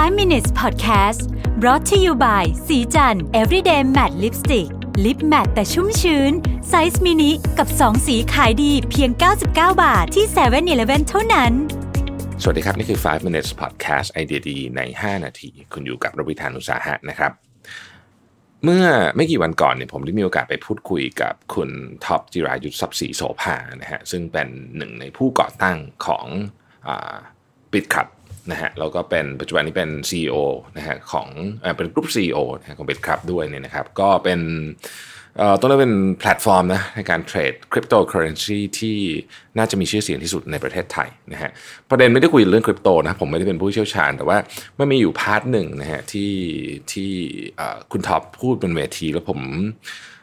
5 minutes podcast brought to you by ศรีจันทร์ everyday matte lipstick lip matte แต่ชุ่มชื้น size mini กับ 2 สีขายดีเพียง 99 บาทที่7 e เ e ่ e อเท่านั้น สวัสดีครับ นี่คือ 5 minutes podcast ไอเดียดีใน 5 นาที คุณอยู่กับรวิศหาญอุตสาหะนะครับ เมื่อไม่กี่วันก่อนเนี่ยผมได้มีโอกาสไปพูดคุยกับคุณท็อปจิรายุสทรัพย์ศรีโสภานะฮะซึ่งเป็นหนึ่งในผู้ก่อตั้งของ Bitkub นะฮะแล้วก็เป็นปัจจุบันนี้เป็น CEO นะฮะของเอเป็นกลุ่ม CEO นะฮะของบิตครับด้วยเนี่ยนะครับ ก็เป็นต้องเรียกเป็นแพลตฟอร์มนะในการ trade cryptocurrency ที่น่าจะมีชื่อเสียงที่สุดในประเทศไทยนะฮะประเด็นไม่ได้คุยเรื่องคริปโตนะผมไม่ได้เป็นผู้เชี่ยวชาญ แต่ว่ามันมีอยู่ part หนึ่งนะฮะที่ที่คุณท็อปพูดบนเวทีแล้วผม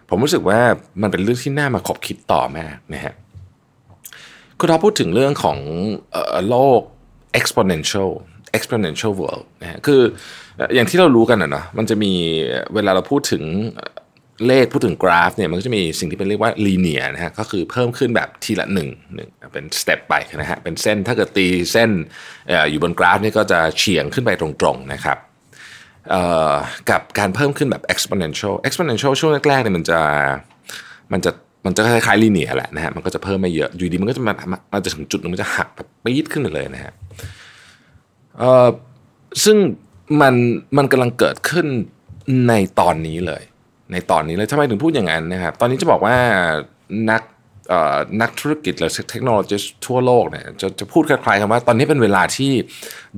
ผมรู้สึกว่ามันเป็นเรื่องที่น่ามาขบคิดต่อมากนะฮะคุณท็อปพูดถึงเรื่องของโลก exponential exponential world นะฮะคืออย่างที่เรารู้กันนะเนาะมันจะมีเวลาเราพูดถึงเลขพูดถึงกราฟเนี่ยมันก็จะมีสิ่งที่เป็นเรียกว่า linear นะฮะก็คือเพิ่มขึ้นแบบทีละหนึ่งหนึ่งเป็นสเต็ปไปนะฮะเป็นเส้นถ้าเกิดตีเส้นออยู่บนกราฟนี่ก็จะเฉียงขึ้นไปตรงๆนะครับกับการเพิ่มขึ้นแบบ exponential exponential ช่วงแรกๆเนี่ยมันจะมันจะ มันจะคล้ายๆลีเนียแหละนะฮะมันก็จะเพิ่มไม่เยอะอยู่ดีมันก็จะมามันจะถึงจุดนึงมันจะหักแบบปี๊ดขึ้นไปเลยนะฮะเอ่อซึ่งมันมันกำลังเกิดขึ้นในตอนนี้เลย ในตอนนี้เลยทำไมถึงพูดอย่างนั้นนะครับตอนนี้จะบอกว่านักนักธุรกิจหรือเทคโนโลยีทั่วโลกเนี่ยจะจะพูดคล้ายๆคำว่าตอนนี้เป็นเวลาที่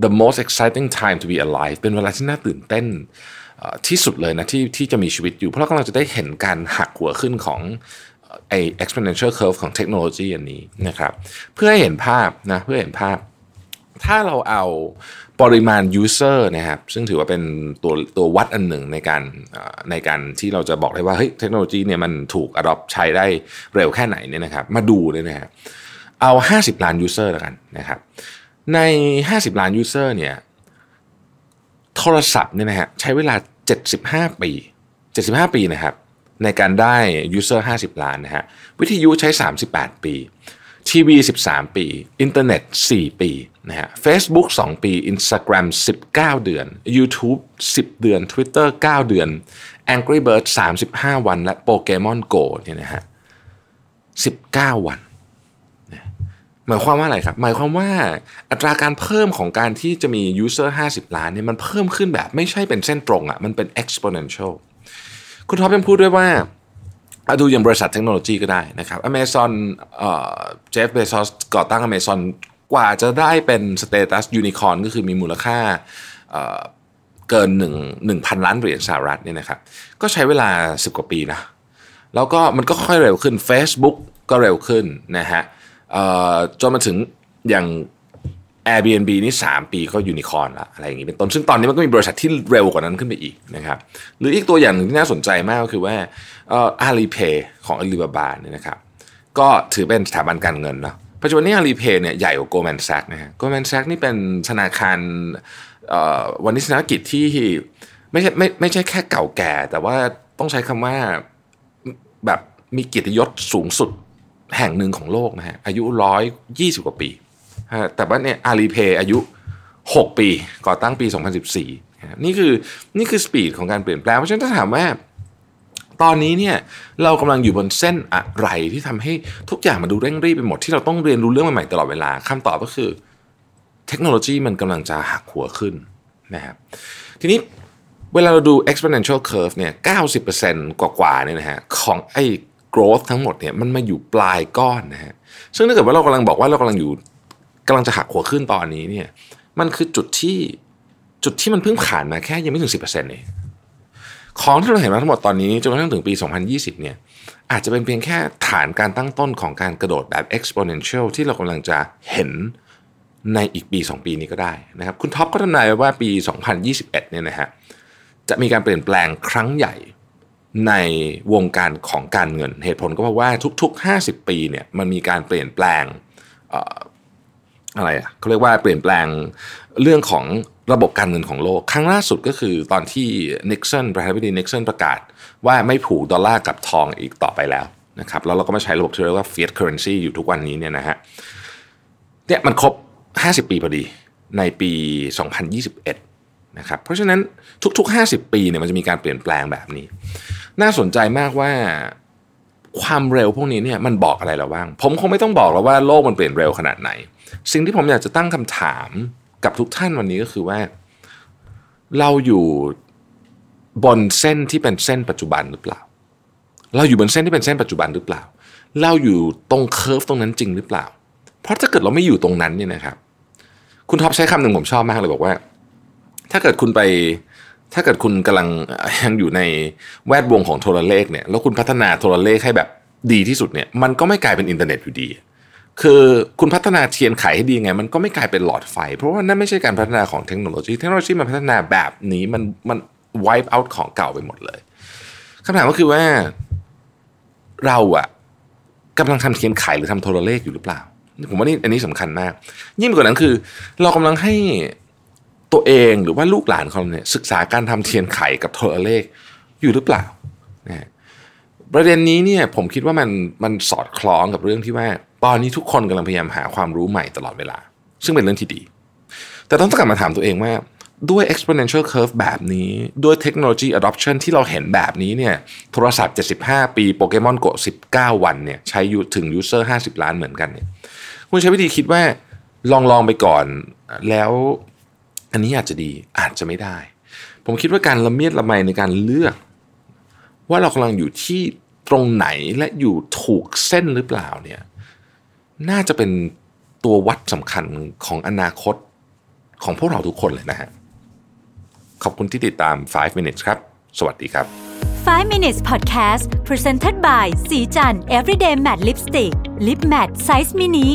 the most exciting time to be alive เป็นเวลาที่น่าตื่นเต้นที่สุดเลยนะที่ที่จะมีชีวิตอยู่ เพราะเรากำลังจะได้เห็นการหักหัวขึ้นของ ไอ exponential curve ของเทคโนโลยีอันนี้นะครับ เพื่อให้เห็นภาพนะเพื่อเห็นภาพ ถ้าเราเอาปริมาณ user นะครับซึ่งถือว่าเป็นตัวตัววัดอันหนึ่งในการในการที่เราจะบอกได้ว่าเฮ้ยเทคโนโลยีเนี่ยมันถูก adopt ใช้ได้เร็วแค่ไหนเนี่ยนะครับ มาดูเลยนะฮะเอา 50 ล้าน user แล้วกันนะครับ ใน 50 ล้าน user เนี่ยโทรศัพท์เนี่ยนะฮะใช้เวลา 75 ปี 75 ปีนะครับ ในการได้ user 50 ล้านนะฮะวิทยุใช้ 38 ปีทีวี 13 ปี อินเทอร์เน็ต 4 ปีนะฮะ Facebook 2 ปี Instagram 19 เดือน YouTube 10 เดือน Twitter 9 เดือน Angry Bird 35 วัน และ Pokemon Go เนี่ยนะฮะ 19 วัน หมายความว่าอะไรครับ หมายความว่าอัตราการเพิ่มของการที่จะมี user 50 ล้านเนี่ยมันเพิ่มขึ้นแบบไม่ใช่เป็นเส้นตรงอะ่ะ มันเป็น exponential คุณท็อปยังพูดด้วยว่าดูอย่างบริษัทเทคโนโลยีก็ได้นะครับ Amazon Jeff Bezos ก่อตั้งอเมซอนกว่าจะได้เป็น status unicorn ก็คือมีมูลค่าเกิน 1,000 ล้านเหรียญสหรัฐเนี่ยนะครับ ก็ใช้เวลา 10 กว่าปีนะ แล้วก็มันก็ค่อยเร็วขึ้น Facebook ก็เร็วขึ้นนะฮะจนมาถึงอย่าง Airbnb นี่ 3 ปีก็ยูนิคอนละอะไรอย่างนี้เป็นต้นซึ่งตอนนี้มันก็มีบริษัทที่เร็วกว่านั้นขึ้นไปอีกนะครับหรืออีกตัวอย่างหนึ่งที่น่าสนใจมากก็คือว่าอาลีเพย์ของอาลีบาบาเนี่ยนะครับก็ถือเป็นสถาบันการเงินเนาะปัจจุบันนี้อาลีเพย์เนี่ยใหญ่กว่าโกลแมนแซกนะฮะโกลแมนแซกนี่เป็นธนาคารวันนี้ธนากิจที่ไม่ใช่ไม่ไม่ใช่แค่เก่าแก่ แต่ว่าต้องใช้คำว่าแบบมีเกียรติยศสูงสุดแห่งหนึ่งของโลกนะฮะอายุร้อยยี่สิบกว่าปี แต่ว่าเนี่ยอาลีเพย์อายุ 6 ปี ก่อตั้งปี 2014 นี่คือนี่คือสปีดของการเปลี่ยนแปลง เพราะฉะนั้นถ้าถามว่าตอนนี้เนี่ยเรากำลังอยู่บนเส้นอะไรที่ทำให้ทุกอย่างมาดูเร่งรีบไปหมดที่เราต้องเรียนรู้เรื่องใหม่ๆตลอดเวลาคำตอบก็คือ เทคโนโลยีมันกำลังจะหักหัวขึ้นนะครับทีนี้เวลาเราดู exponential curve เนี่ย 90%กว่าๆเนี่ยนะฮะของไอ้ growth ทั้งหมดเนี่ยมันมาอยู่ปลายก้อนนะฮะซึ่งถ้าเกิดว่าเรากำลังบอกว่าเรากำลังอยู่ กำลังจะหักหัวขึ้นตอนนี้เนี่ย มันคือจุดที่จุดที่มันเพิ่งผ่านมาแค่ยังไม่ถึง10%เองของที่เราเห็นมาทั้งหมดตอนนี้จนกระทั่งถึงปี 2020 เนี่ย อาจจะเป็นเพียงแค่ฐานการตั้งต้นของการกระโดดแบบ exponential ที่เรากำลังจะเห็นในอีกปี 2 ปีนี้ก็ได้นะครับ คุณท็อปก็ทำนายไว้ว่าปี 2021 เนี่ยนะฮะจะมีการเปลี่ยนแปลงครั้งใหญ่ในวงการของการเงิน เหตุผลก็เพราะว่าทุก ๆ 50 ปีเนี่ยมันมีการเปลี่ยนแปลง อะไรอะเขาเรียกว่าเปลี่ยนแปลงเรื่องของระบบการเงินของโลก ครั้งล่าสุดก็คือตอนที่นิกสันประธานาธิบดีนิกสันประกาศ ว่าไม่ผูกดอลลาร์กับทองอีกต่อไปแล้วนะครับแล้วเราก็มาใช้ระบบที่เรียกว่า fiat currency อยู่ทุกวันนี้เนี่ยนะฮะเนี่ยมันครบ 50 ปีพอดีในปี 2021นะครับเพราะฉะนั้นทุกๆ 50 ปีเนี่ยมันจะมีการเปลี่ยนแปลงแบบนี้ น่าสนใจมากว่าความเร็วพวกนี้เนี่ยมันบอกอะไรเราบ้าง ผมคงไม่ต้องบอกแล้วว่าโลกมันเปลี่ยนเร็วขนาดไหน สิ่งที่ผมอยากจะตั้งคำถามกับทุกท่านวันนี้ก็คือว่า เราอยู่บนเส้นที่เป็นเส้นปัจจุบันหรือเปล่า เราอยู่บนเส้นที่เป็นเส้นปัจจุบันหรือเปล่า เราอยู่ตรง curve ตรงนั้นจริงหรือเปล่า เพราะถ้าเกิดเราไม่อยู่ตรงนั้นเนี่ยนะครับ คุณท็อปใช้คำหนึ่งผมชอบมากเลยบอกว่า ถ้าเกิดคุณไปถ้าเกิดคุณกำลังยังอยู่ในแวดวงของโทรเลขเนี่ยแล้วคุณพัฒนาโทรเลขให้แบบดีที่สุดเนี่ยมันก็ไม่กลายเป็นอินเทอร์เน็ตอยู่ดี คือคุณพัฒนาเทียนไขให้ดีไง มันก็ไม่กลายเป็นหลอดไฟ เพราะว่านั่นไม่ใช่การพัฒนาของเทคโนโลยีเทคโนโลยีมันพัฒนาแบบนี้มันมัน wipe out ของเก่าไปหมดเลยคำถามก็คือว่าเราอะกำลังทำเทียนไขหรือทำโทรเลขอยู่หรือเปล่า ผมว่านี่อันนี้สำคัญมาก ยิ่งไปกว่านั้นคือ เรากำลังให้ตัวเองหรือว่าลูกหลานเขาเนี่ยศึกษาการทำเทียนไขกับโทรเลขอยู่หรือเปล่านะประเด็นนี้เนี่ยผมคิดว่ามันมันสอดคล้องกับเรื่องที่ว่า ตอนนี้ทุกคนกำลังพยายามหาความรู้ใหม่ตลอดเวลา ซึ่งเป็นเรื่องที่ดี แต่ต้องกลับมาถามตัวเองว่าด้วย exponential curve แบบนี้ ด้วยเทคโนโลยี adoption ที่เราเห็นแบบนี้เนี่ยโทรศัพท์ 75 ปีโปเกมอนโก19 วันเนี่ยใช้ถึง user 50 ล้านเหมือนกันเนี่ยคุณใช้วิธีคิดว่าลองลองไปก่อนแล้วอันนี้อาจจะดีอาจจะไม่ได้ ผมคิดว่าการละเมียดละไมในการเลือก ว่าเรากำลังอยู่ที่ตรงไหนและอยู่ถูกเส้นหรือเปล่าเนี่ย น่าจะเป็นตัววัดสำคัญของอนาคตของพวกเราทุกคนเลยนะฮะ ขอบคุณที่ติดตาม 5 minutes ครับ สวัสดีครับ 5 minutes podcast presented by สีจัน everyday matte lipstick lip matte size mini